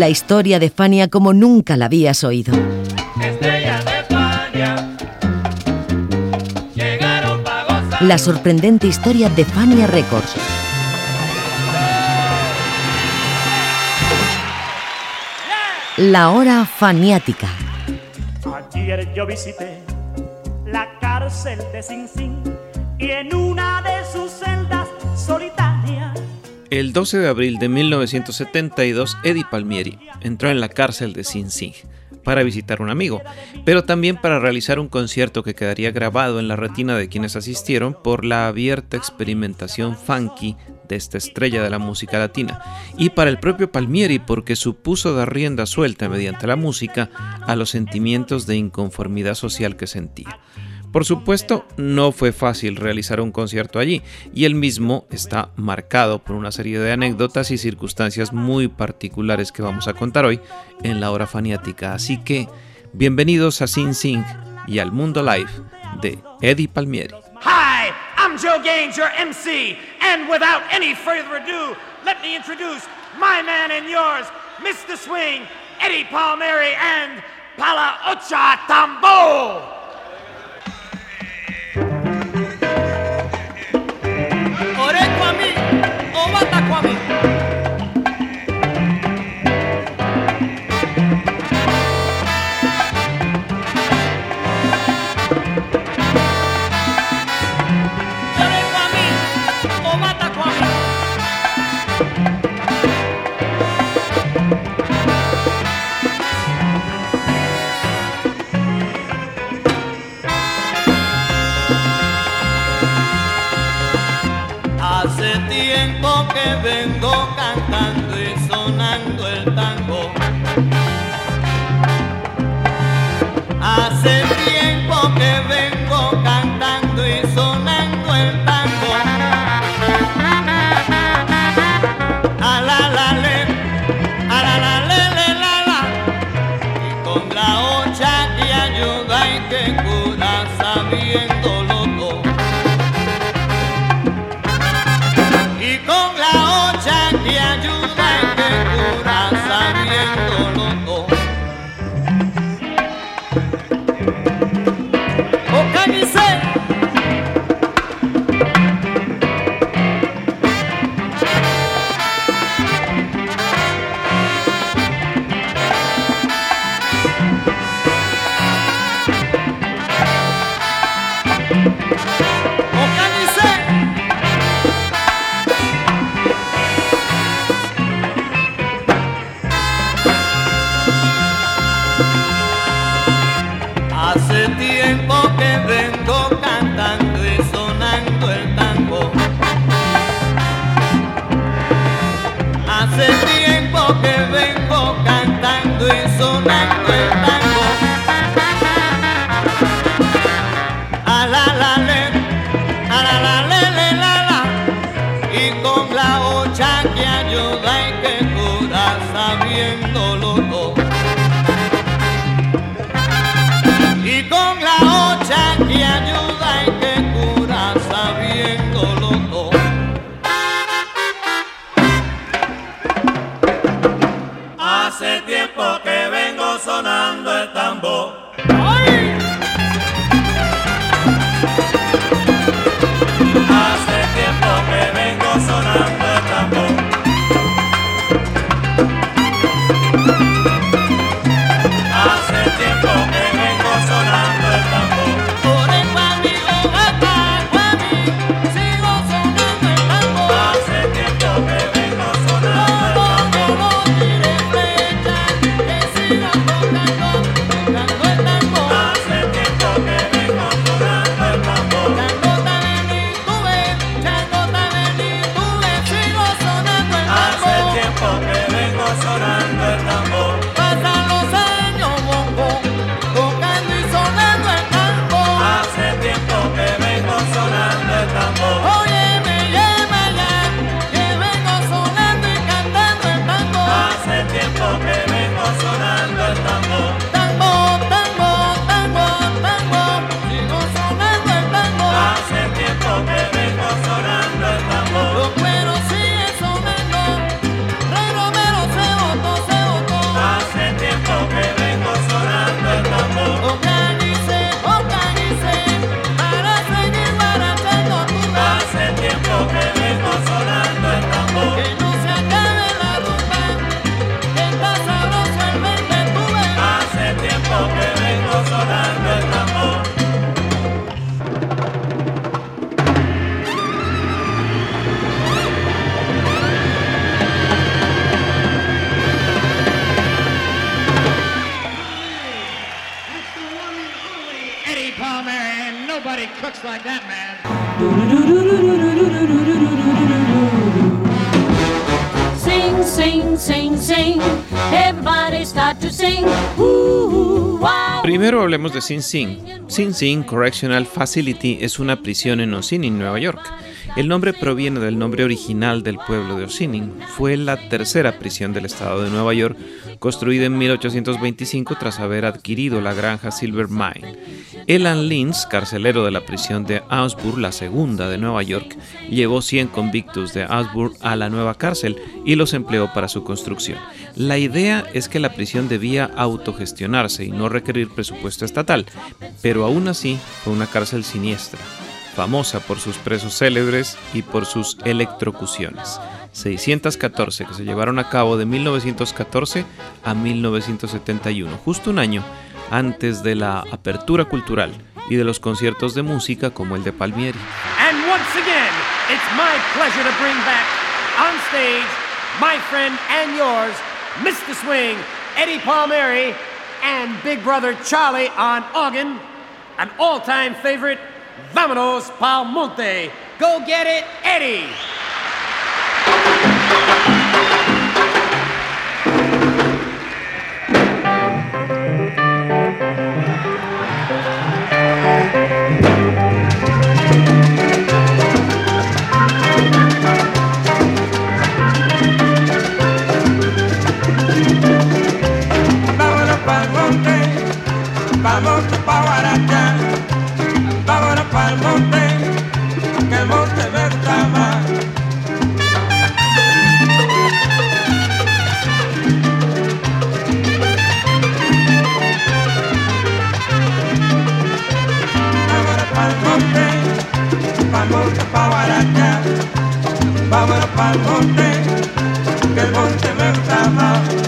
La historia de Fania como nunca la habías oído. La sorprendente historia de Fania Records. La hora faniática. Ayer yo visité la cárcel de Sing Sing y en una de sus celdas solitarias El 12 de abril de 1972, Eddie Palmieri entró en la cárcel de Sing Sing para visitar un amigo, pero también para realizar un concierto que quedaría grabado en la retina de quienes asistieron por la abierta experimentación funky de esta estrella de la música latina, y para el propio Palmieri porque supuso dar rienda suelta mediante la música a los sentimientos de inconformidad social que sentía. Por supuesto, no fue fácil realizar un concierto allí, y el mismo está marcado por una serie de anécdotas y circunstancias muy particulares que vamos a contar hoy en la hora faniática. Así que, bienvenidos a Sing Sing y al Mundo Live de Eddie Palmieri. Hi, I'm Joe Gaines, your MC, and without any further ado, let me introduce my man and yours, Mr. Swing, Eddie Palmieri, and Pala Ocha Tambo. Kwame. Y con la ocha que ayuda y que cura sabiéndolo todo. Hace tiempo que vengo sonando el tambor. Primero hablemos de Sing Sing. Sing Sing Correctional Facility es una prisión en Ossining, Nueva York. El nombre proviene del nombre original del pueblo de Ossining. Fue la tercera prisión del estado de Nueva York, construida en 1825 tras haber adquirido la granja Silver Mine. Elan Lins, carcelero de la prisión de Augsburg, la segunda de Nueva York, llevó 100 convictos de Augsburg a la nueva cárcel y los empleó para su construcción. La idea es que la prisión debía autogestionarse y no requerir presupuesto estatal, pero aún así fue una cárcel siniestra famosa por sus presos célebres y por sus electrocuciones. 614 que se llevaron a cabo de 1914 a 1971, justo un año antes de la apertura cultural y de los conciertos de música como el de Palmieri. And once again, it's my pleasure to bring back on stage my friend and yours, Mr. Swing, Eddie Palmieri, and Big Brother Charlie on organ, an all-time favorite Vámonos pa'l monte. Go get it, Eddie. Vámonos pa'l monte, vamos pa' Guarachá. Vámonos pa'l monte, que el monte me gusta más.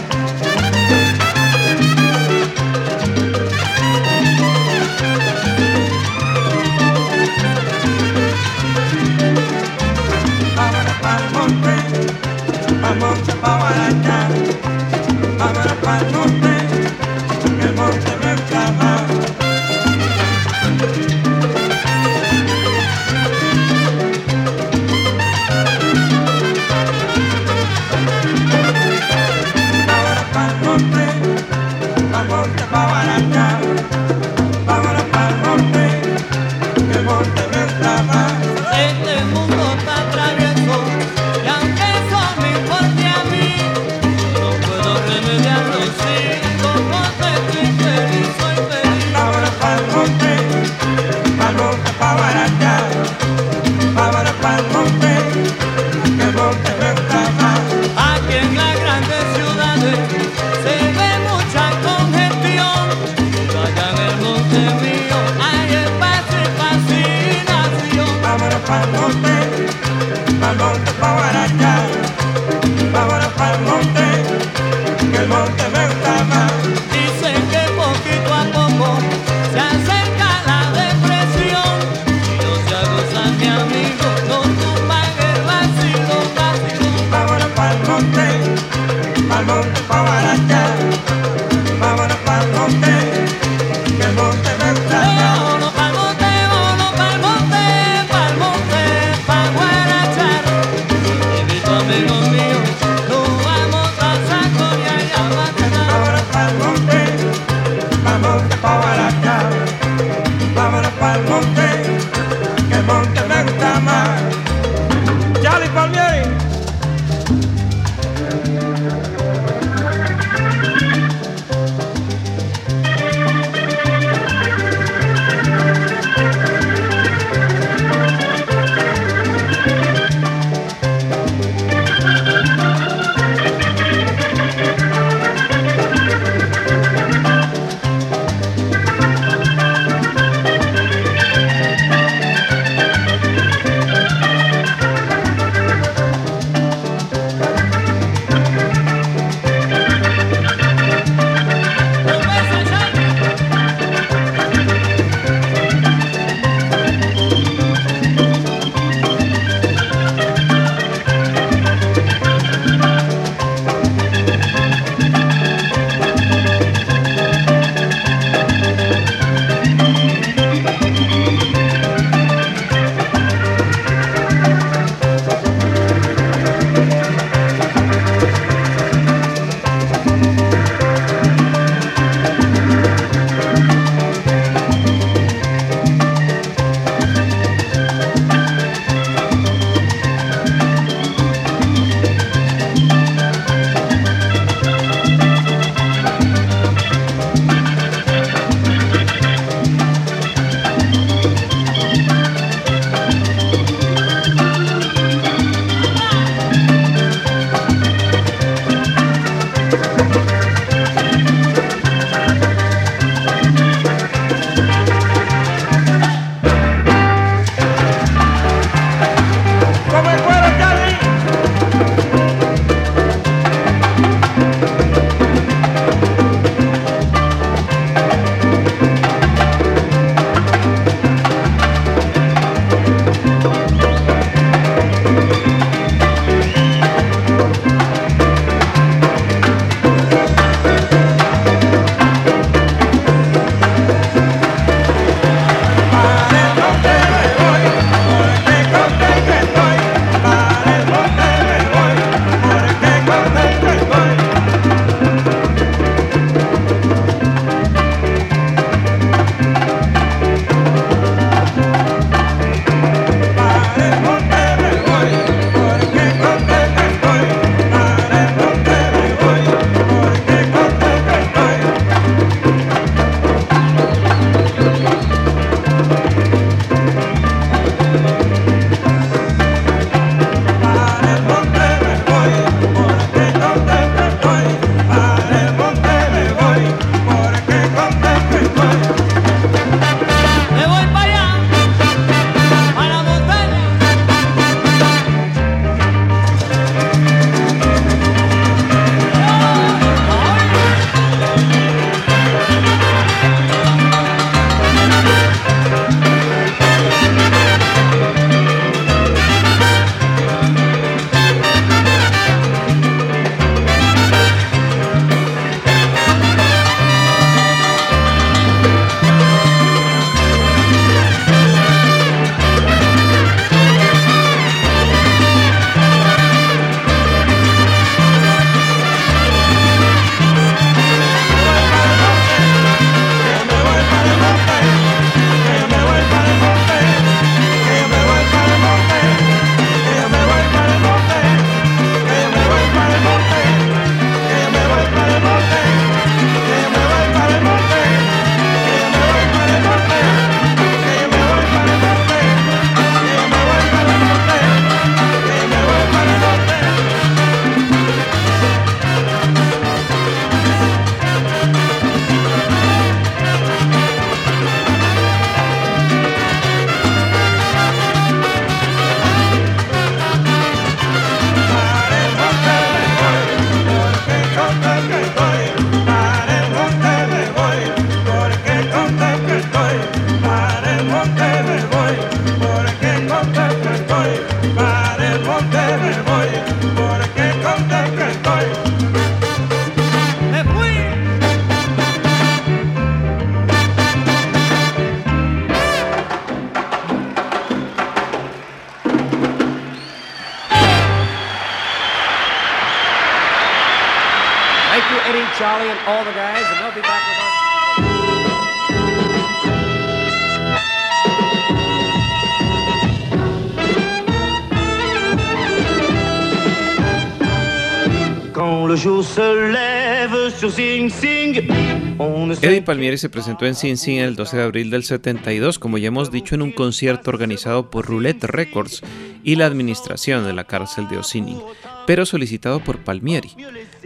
Eddie Palmieri se presentó en Sing Sing el 12 de abril del 72, como ya hemos dicho, en un concierto organizado por Roulette Records y la administración de la cárcel de Ossining, pero solicitado por Palmieri.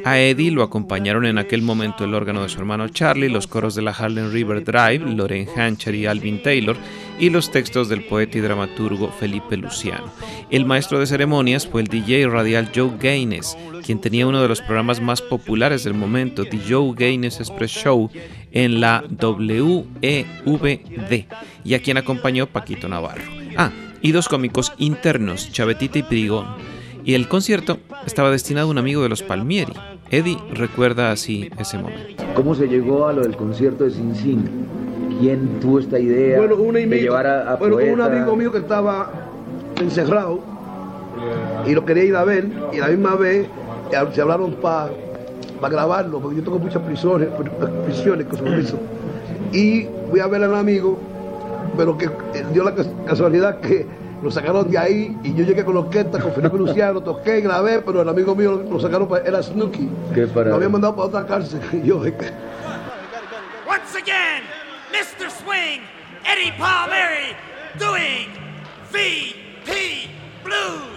A Eddie lo acompañaron en aquel momento el órgano de su hermano Charlie, los coros de la Harlem River Drive, Loren Hancher y Alvin Taylor, y los textos del poeta y dramaturgo Felipe Luciano. El maestro de ceremonias fue el DJ radial Joe Gaines, quien tenía uno de los programas más populares del momento, The Joe Gaines Express Show, en la WEVD, y a quien acompañó Paquito Navarro. Ah, y dos cómicos internos, Chavetita y Prigón. Y el concierto estaba destinado a un amigo de los Palmieri. Eddie recuerda así ese momento. ¿Cómo se llegó a lo del concierto de Sin Sin? ¿Quién tuvo esta idea bueno, un de llevar a, a bueno, un amigo mío que estaba encerrado y lo quería ir a ver y la misma vez se hablaron para grabarlo porque yo tengo muchas prisiones, prisiones con eso. Y fui a ver a un amigo, pero que dio la casualidad que lo sacaron de ahí y yo llegué con la orquesta, con Felipe Luciano, toqué, grabé, pero el amigo mío lo sacaron para, era Snooki. Lo habían mandado para otra cárcel. Y yo, Once again, Mr. Swing, Eddie Palmieri, doing VP Blues.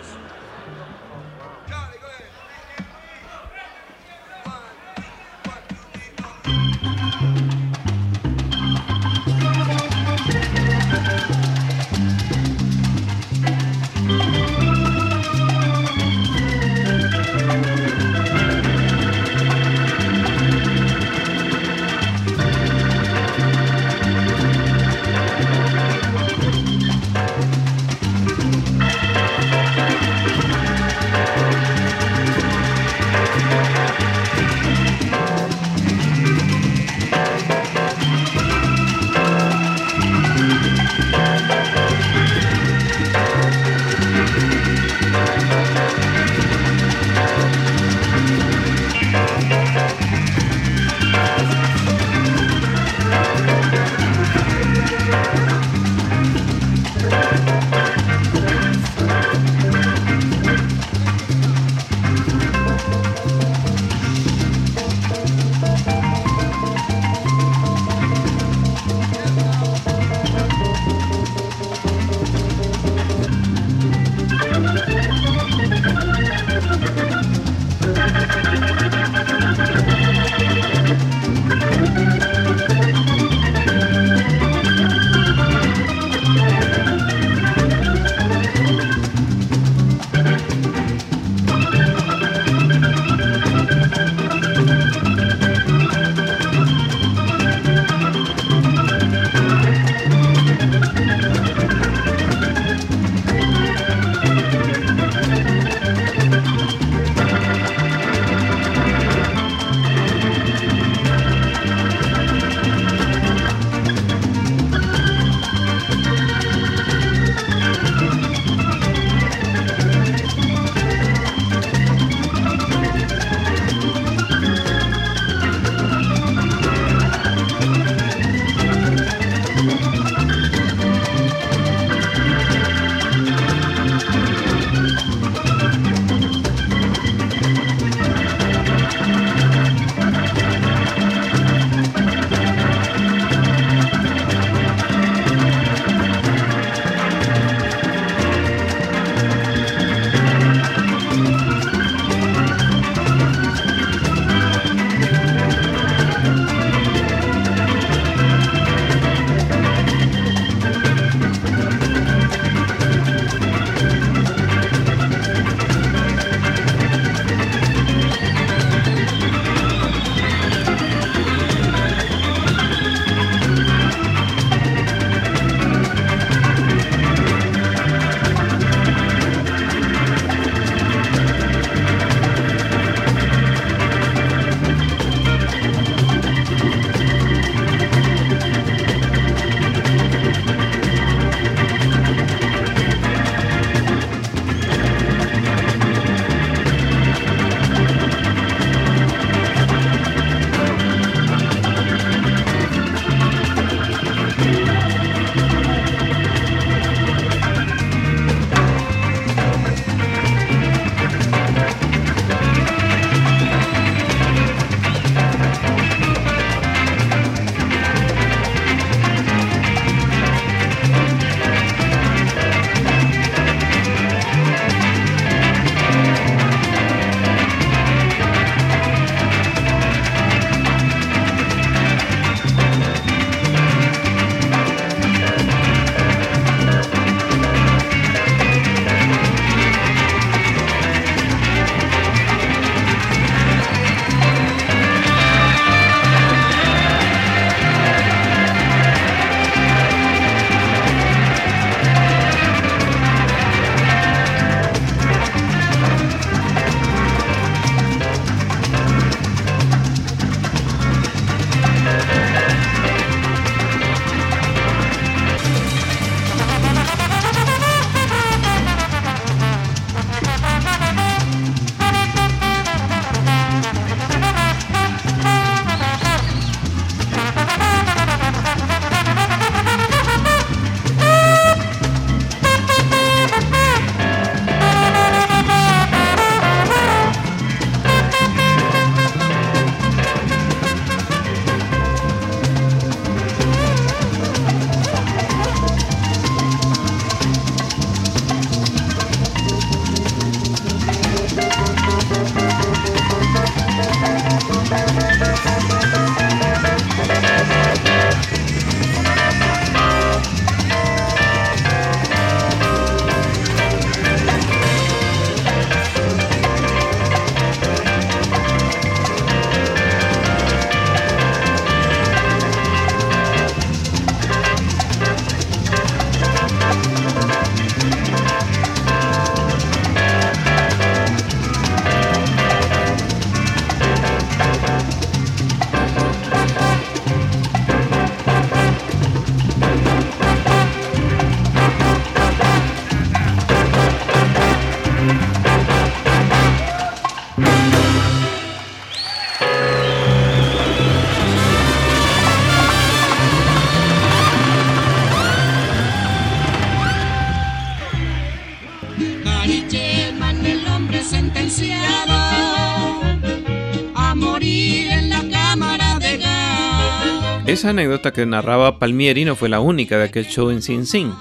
Esa anécdota que narraba Palmieri no fue la única de aquel show en Sin Sin.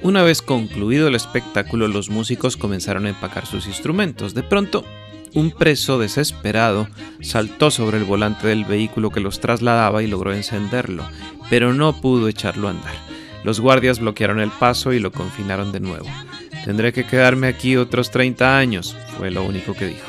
Una vez concluido el espectáculo, los músicos comenzaron a empacar sus instrumentos. De pronto, un preso desesperado saltó sobre el volante del vehículo que los trasladaba y logró encenderlo, pero no pudo echarlo a andar. Los guardias bloquearon el paso y lo confinaron de nuevo. Tendré que quedarme aquí otros 30 años, fue lo único que dijo.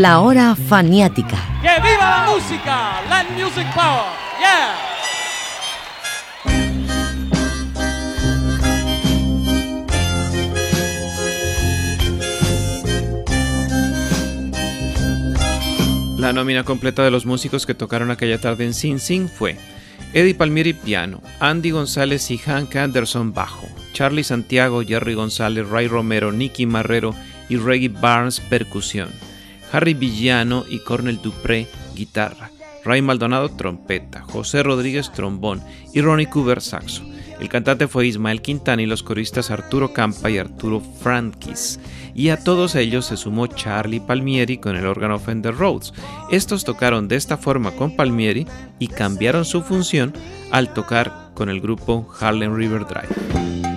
La hora faniática. ¡Que viva la música! Land Music Power. Yeah. La nómina completa de los músicos que tocaron aquella tarde en Sing Sing fue Eddie Palmieri piano, Andy González y Hank Anderson bajo, Charlie Santiago, Jerry González, Ray Romero, Nicky Marrero y Reggie Barnes percusión, Harry Villano y Cornel Dupré guitarra, Ray Maldonado trompeta, José Rodríguez trombón y Ronnie Cooper saxo. El cantante fue Ismael Quintana y los coristas Arturo Campa y Arturo Frankis y a todos ellos se sumó Charlie Palmieri con el órgano Fender Rhodes. Estos tocaron de esta forma con Palmieri y cambiaron su función al tocar con el grupo Harlem River Drive.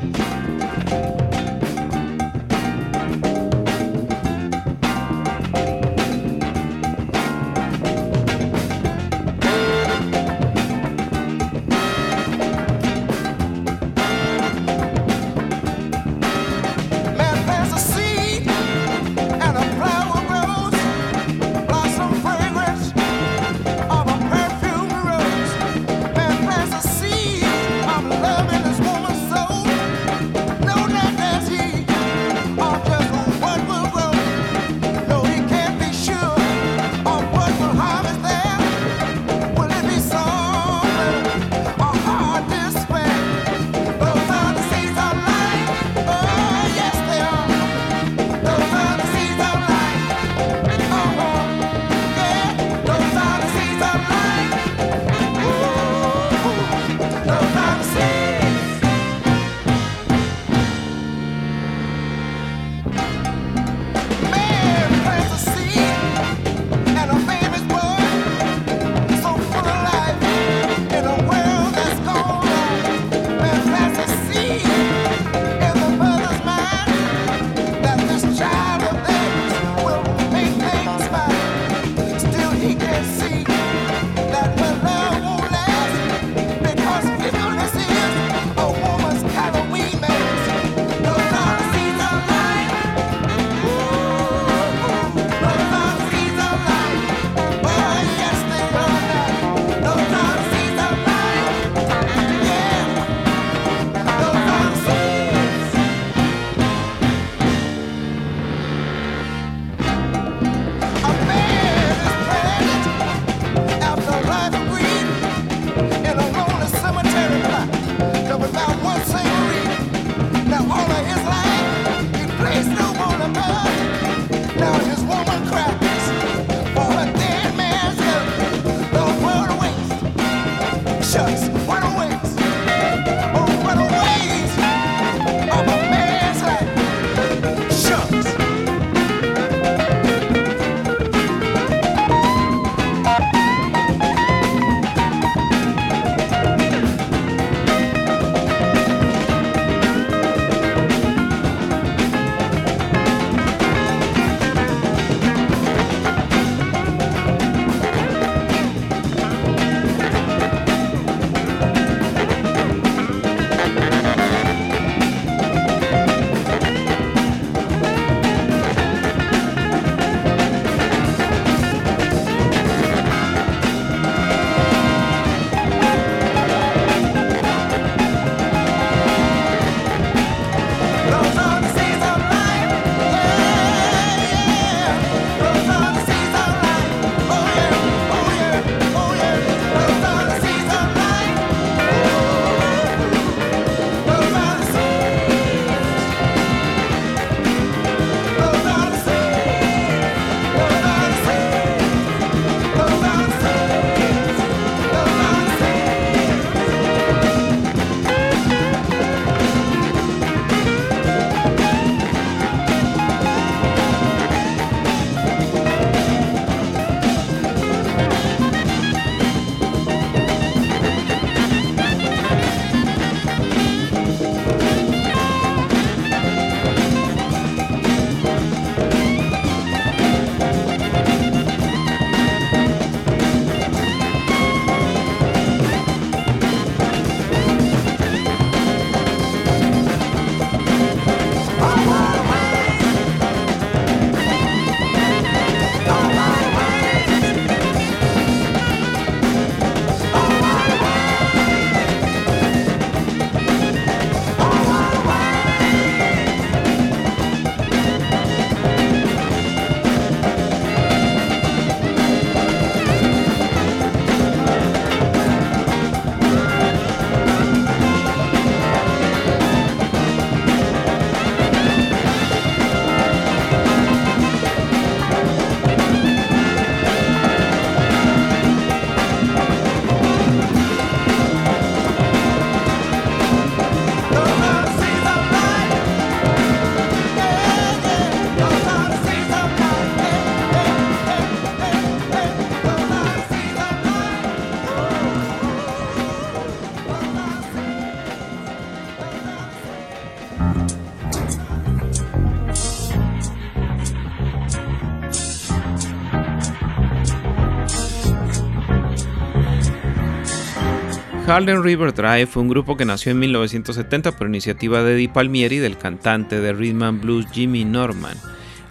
Harlem River Drive fue un grupo que nació en 1970 por iniciativa de Eddie Palmieri del cantante de rhythm and blues Jimmy Norman.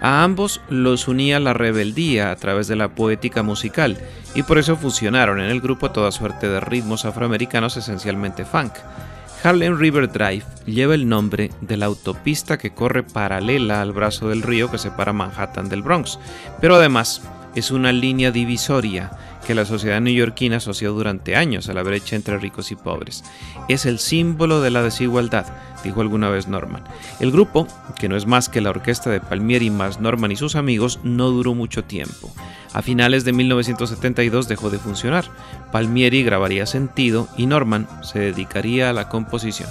A ambos los unía la rebeldía a través de la poética musical y por eso fusionaron en el grupo toda suerte de ritmos afroamericanos esencialmente funk. Harlem River Drive lleva el nombre de la autopista que corre paralela al brazo del río que separa Manhattan del Bronx, pero además es una línea divisoria que la sociedad neoyorquina asoció durante años a la brecha entre ricos y pobres. Es el símbolo de la desigualdad, dijo alguna vez Norman. El grupo, que no es más que la orquesta de Palmieri más Norman y sus amigos, no duró mucho tiempo. A finales de 1972 dejó de funcionar. Palmieri grabaría Sentido y Norman se dedicaría a la composición.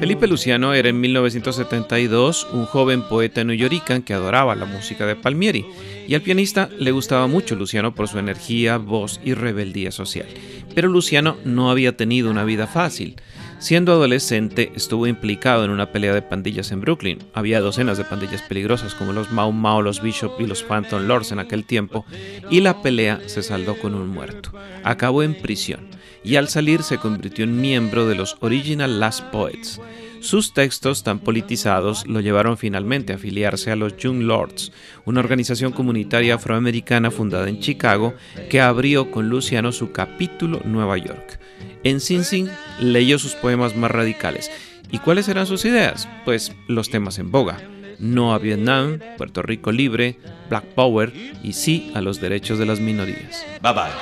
Felipe Luciano era en 1972 un joven poeta neoyoricano que adoraba la música de Palmieri y al pianista le gustaba mucho Luciano por su energía, voz y rebeldía social. Pero Luciano no había tenido una vida fácil. Siendo adolescente, estuvo implicado en una pelea de pandillas en Brooklyn. Había docenas de pandillas peligrosas como los Mau Mau, los Bishop y los Phantom Lords en aquel tiempo, y la pelea se saldó con un muerto. Acabó en prisión y al salir se convirtió en miembro de los Original Last Poets. Sus textos tan politizados lo llevaron finalmente a afiliarse a los Young Lords, una organización comunitaria afroamericana fundada en Chicago que abrió con Luciano su capítulo Nueva York. En Sing Sing leyó sus poemas más radicales. ¿Y cuáles eran sus ideas? Pues los temas en boga. No a Vietnam, Puerto Rico libre, Black Power y sí a los derechos de las minorías. Bye bye.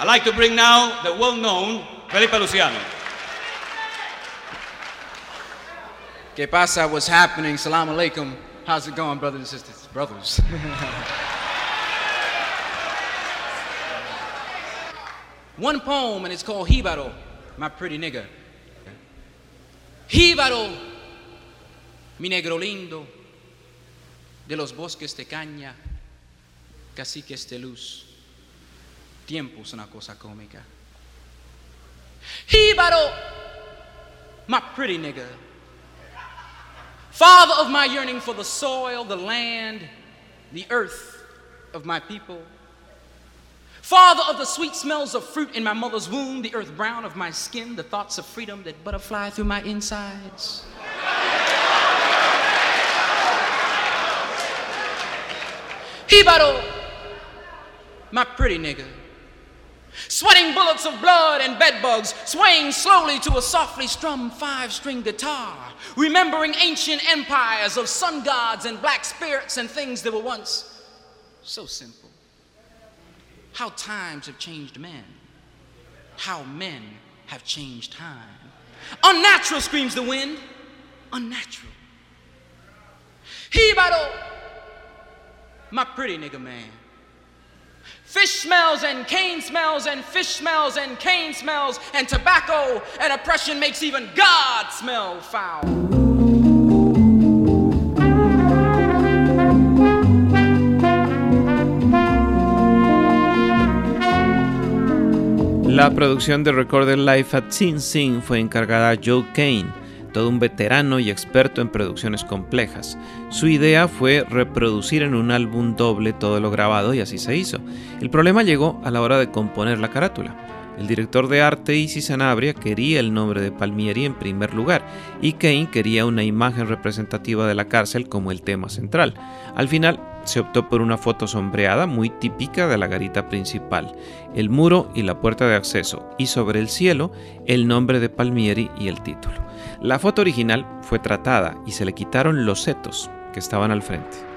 I'd like to bring now the well-known Felipe Luciano. ¿Qué pasa? What's happening? Salam alaikum. How's it going, brothers and sisters? Brothers. One poem, and it's called Hibaro, my pretty nigga. Hibaro, mi negro lindo, de los bosques de caña, caciques de luz. Tiempo es una cosa cómica. Hibaro, my pretty nigga. Father of my yearning for the soil, the land, the earth of my people. Father of the sweet smells of fruit in my mother's womb, the earth brown of my skin, the thoughts of freedom that butterfly through my insides. Hibaro, my pretty nigga. Sweating bullets of blood and bedbugs, swaying slowly to a softly strummed five string guitar, remembering ancient empires of sun gods and black spirits and things that were once so simple. How times have changed men, how men have changed time. Unnatural, screams the wind, unnatural. Hibaro, my pretty nigga man. Fish smells and cane smells and fish smells and cane smells and tobacco and oppression makes even God smell foul. La producción de Recorded Life at Sing Sing fue encargada a Joe Kane, todo un veterano y experto en producciones complejas. Su idea fue reproducir en un álbum doble todo lo grabado y así se hizo. El problema llegó a la hora de componer la carátula. El director de arte Isi Sanabria quería el nombre de Palmieri en primer lugar y Kane quería una imagen representativa de la cárcel como el tema central. Al final se optó por una foto sombreada muy típica de la garita principal, el muro y la puerta de acceso y sobre el cielo el nombre de Palmieri y el título. La foto original fue tratada y se le quitaron los setos que estaban al frente.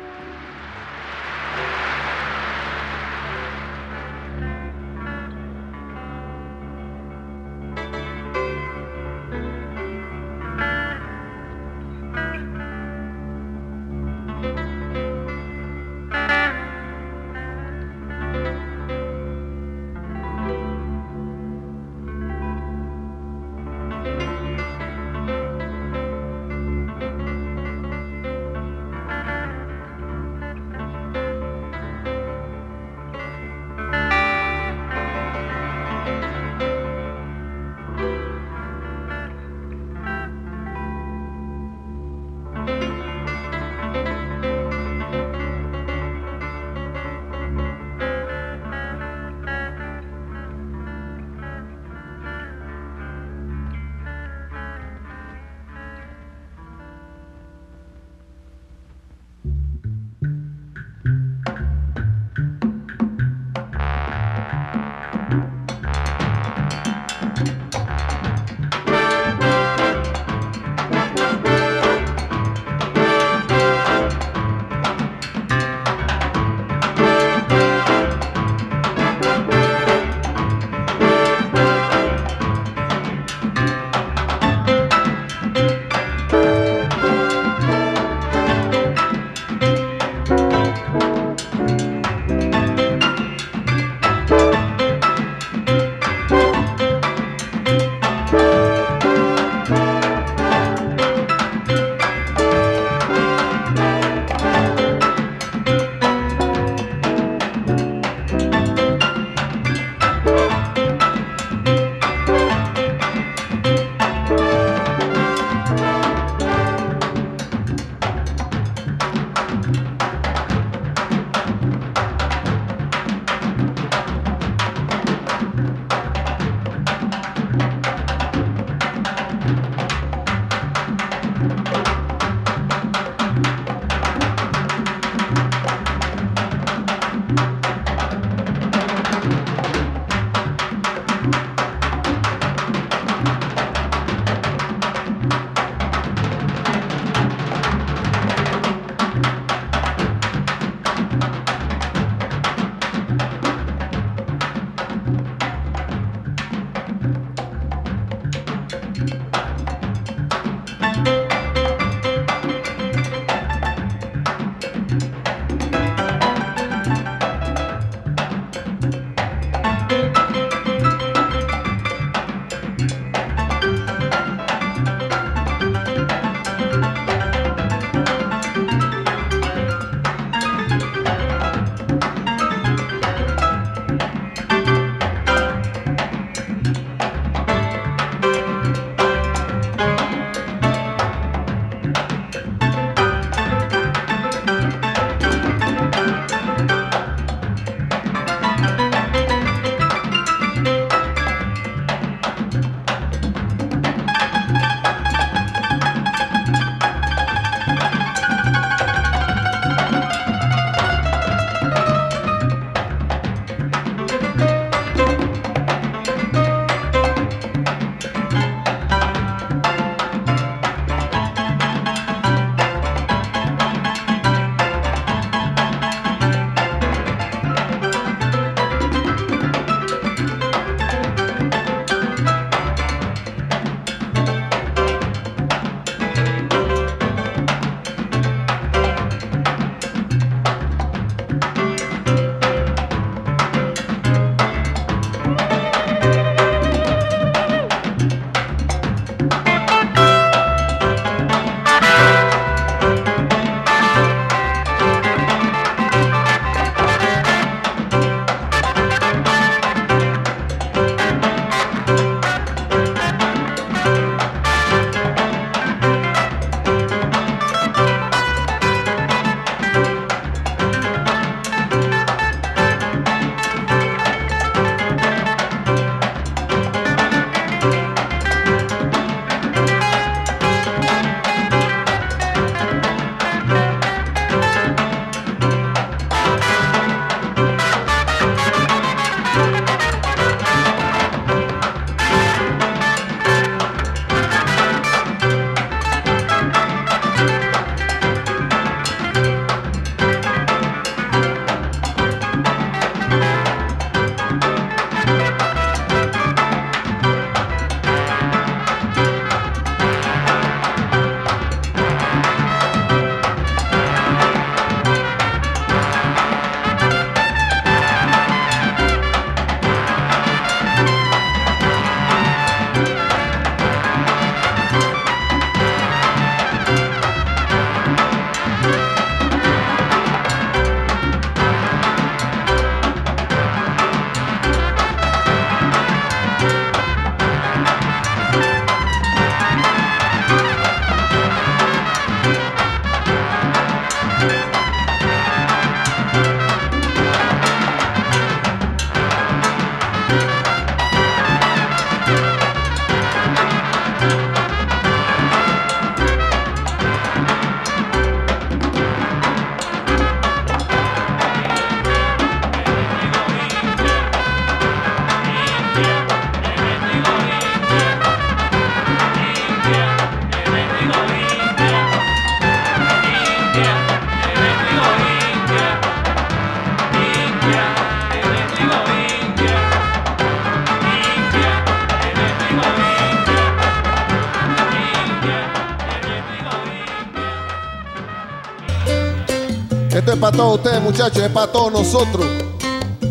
Para todos ustedes, muchachos, es para todos nosotros.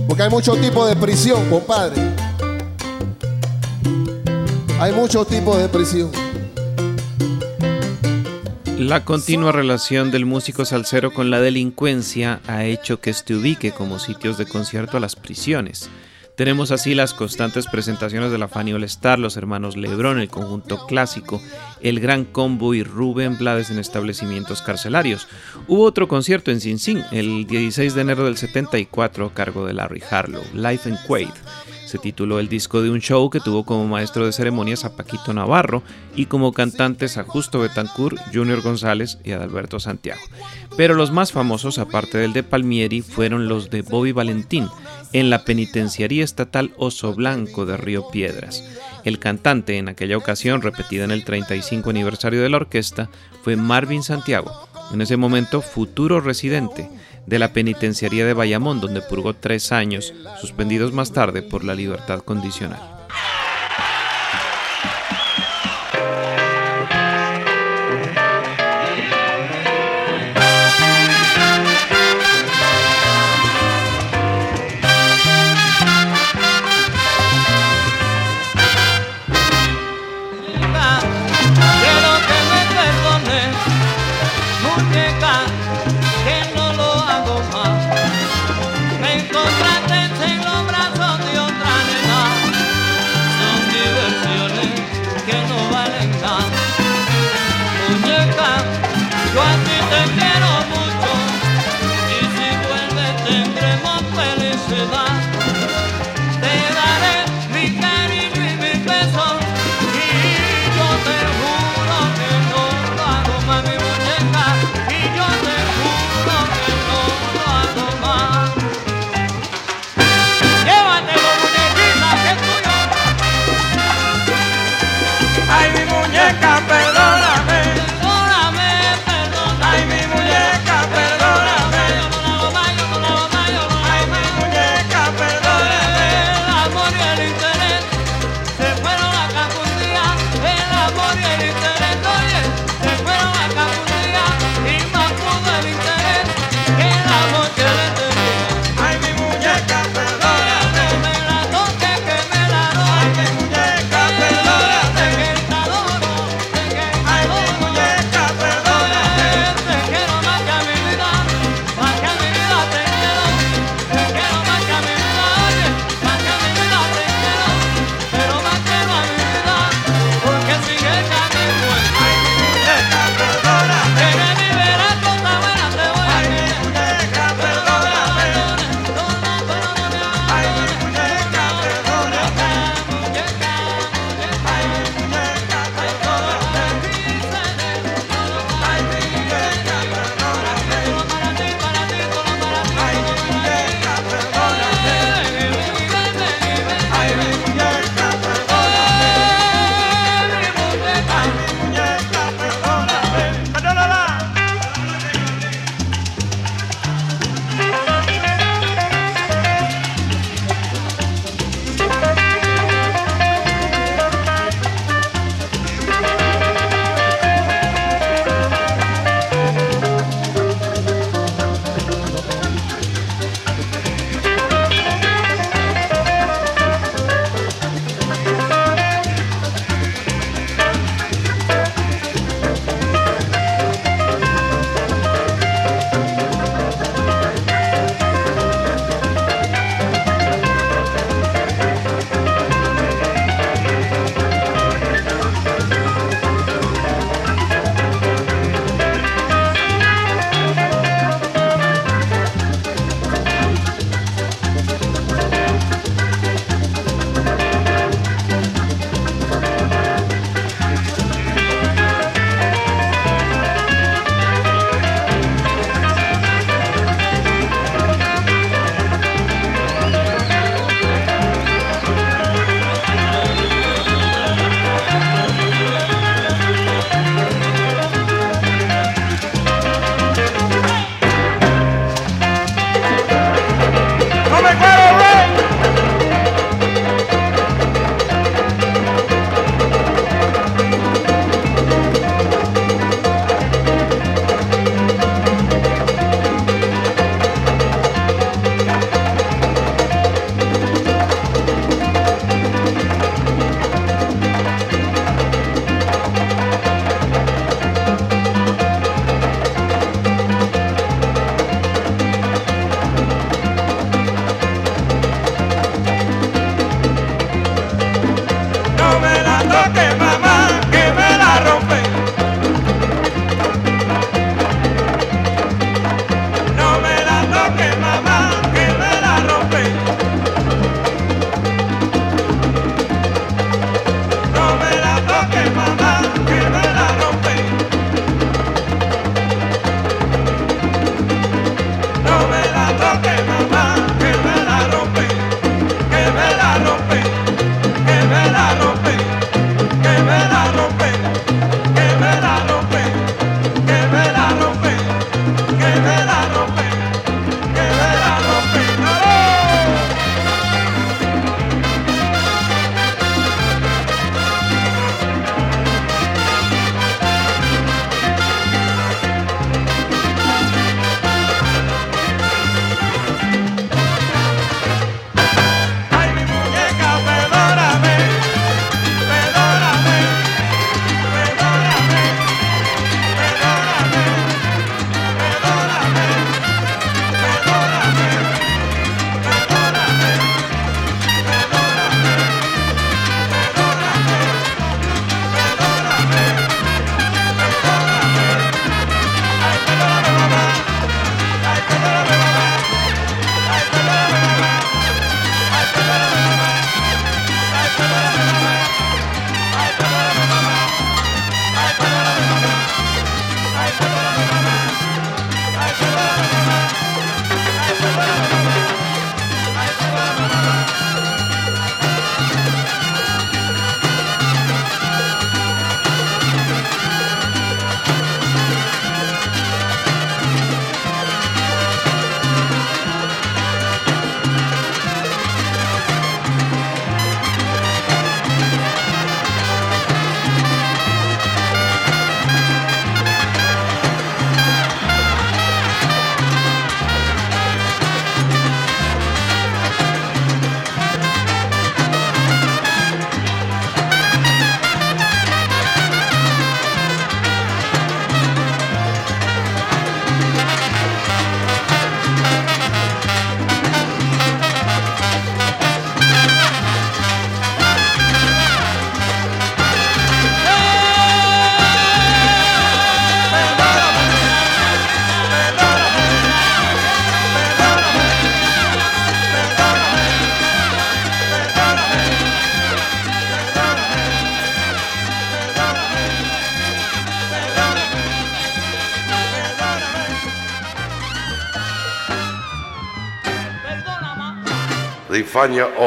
Porque hay muchos tipos de prisión, compadre. Hay muchos tipos de prisión. La continua relación del músico salsero con la delincuencia ha hecho que este ubique como sitios de concierto a las prisiones. Tenemos así las constantes presentaciones de la Fanny All Star, los hermanos Lebrón, el conjunto clásico, el Gran Combo y Rubén Blades en establecimientos carcelarios. Hubo otro concierto en Sin Sin el 16 de enero del 74 a cargo de Larry Harlow, Life in Quaid. Se tituló el disco de un show que tuvo como maestro de ceremonias a Paquito Navarro y como cantantes a Justo Betancourt, Junior González y Adalberto Santiago. Pero los más famosos, aparte del de Palmieri, fueron los de Bobby Valentín en la penitenciaría estatal Oso Blanco de Río Piedras. El cantante en aquella ocasión, repetida en el 35 aniversario de la orquesta, fue Marvin Santiago, en ese momento futuro residente de la penitenciaría de Bayamón, donde purgó tres años, suspendidos más tarde por la libertad condicional.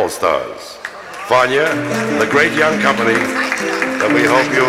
All Stars. Fania, the great young company that we hope you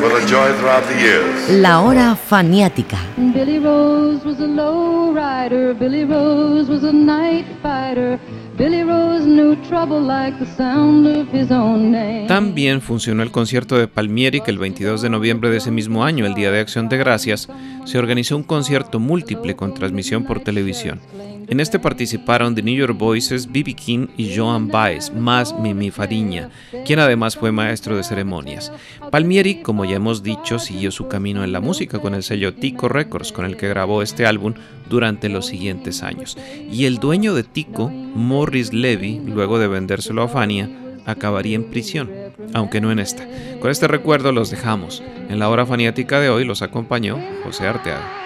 will enjoy throughout the years. La hora faniática. Billy Rose was a low rider, Billy Rose was a night fighter. Billy Rose knew trouble like the sound of his own name. También funcionó el concierto de Palmieri que el 22 de noviembre de ese mismo año, el Día de Acción de Gracias, se organizó un concierto múltiple con transmisión por televisión. En este participaron The New York Voices, B.B. King y Joan Baez, más Mimi Fariña, quien además fue maestro de ceremonias. Palmieri, como ya hemos dicho, siguió su camino en la música con el sello Tico Records, con el que grabó este álbum durante los siguientes años. Y el dueño de Tico, Morris Levy, luego de vendérselo a Fania, acabaría en prisión, aunque no en esta. Con este recuerdo los dejamos. En la hora faniática de hoy los acompañó José Arteaga.